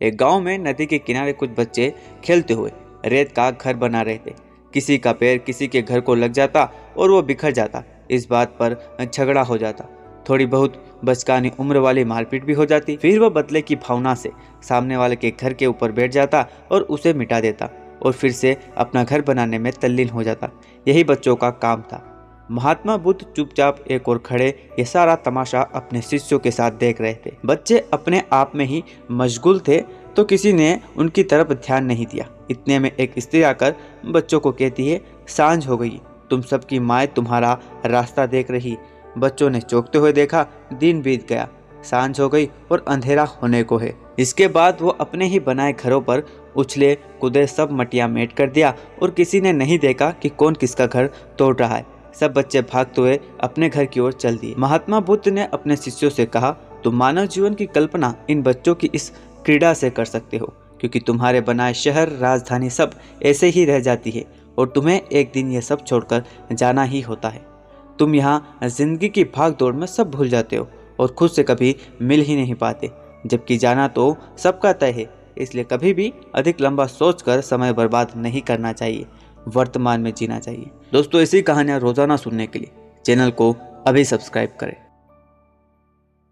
एक गाँव में नदी के किनारे कुछ बच्चे खेलते हुए रेत का घर बना रहे थे। किसी का पैर किसी के घर को लग जाता और वो बिखर जाता। इस बात पर झगड़ा हो जाता। थोड़ी बहुत बचकानी उम्र वाली मारपीट भी हो जाती। फिर वह बदले की भावना से सामने वाले के घर के ऊपर बैठ जाता और उसे मिटा देता और फिर से अपना घर बनाने में तल्लीन हो जाता। यही बच्चों का काम था। महात्मा बुद्ध चुपचाप एक और खड़े, ये सारा तमाशा अपने शिष्यों के साथ देख रहे थे। बच्चे अपने आप में ही मशगूल थे तो किसी ने उनकी तरफ़ ध्यान नहीं दिया। इतने में एक स्त्री आकर बच्चों को कहती है, साँझ हो गई, तुम सबकी माए तुम्हारा रास्ता देख रही। बच्चों ने चौंकते हुए देखा, दिन बीत गया। साँझ हो गई और अंधेरा होने को है। इसके बाद वो अपने ही बनाए घरों पर उछले कूदे सब मटिया मेट कर दिया और किसी ने नहीं देखा कि कौन किसका घर तोड़ रहा है। सब बच्चे भागते हुए अपने घर की ओर चल दिए। महात्मा बुद्ध ने अपने शिष्यों से कहा, तुम मानव जीवन की कल्पना इन बच्चों की इस क्रीड़ा से कर सकते हो, क्योंकि तुम्हारे बनाए शहर, राजधानी सब ऐसे ही रह जाती है, और तुम्हें एक दिन यह सब छोड़कर जाना ही होता है। तुम यहाँ ज़िंदगी की भाग दौड़ में सब भूल जाते हो और खुद से कभी मिल ही नहीं पाते। जबकि जाना तो सबका तय है, इसलिए कभी भी अधिक लंबा सोचकर समय बर्बाद नहीं करना चाहिए। वर्तमान में जीना चाहिए। दोस्तों ऐसी कहानियाँ रोज़ाना सुनने के लिए चैनल को अभी सब्सक्राइब करें।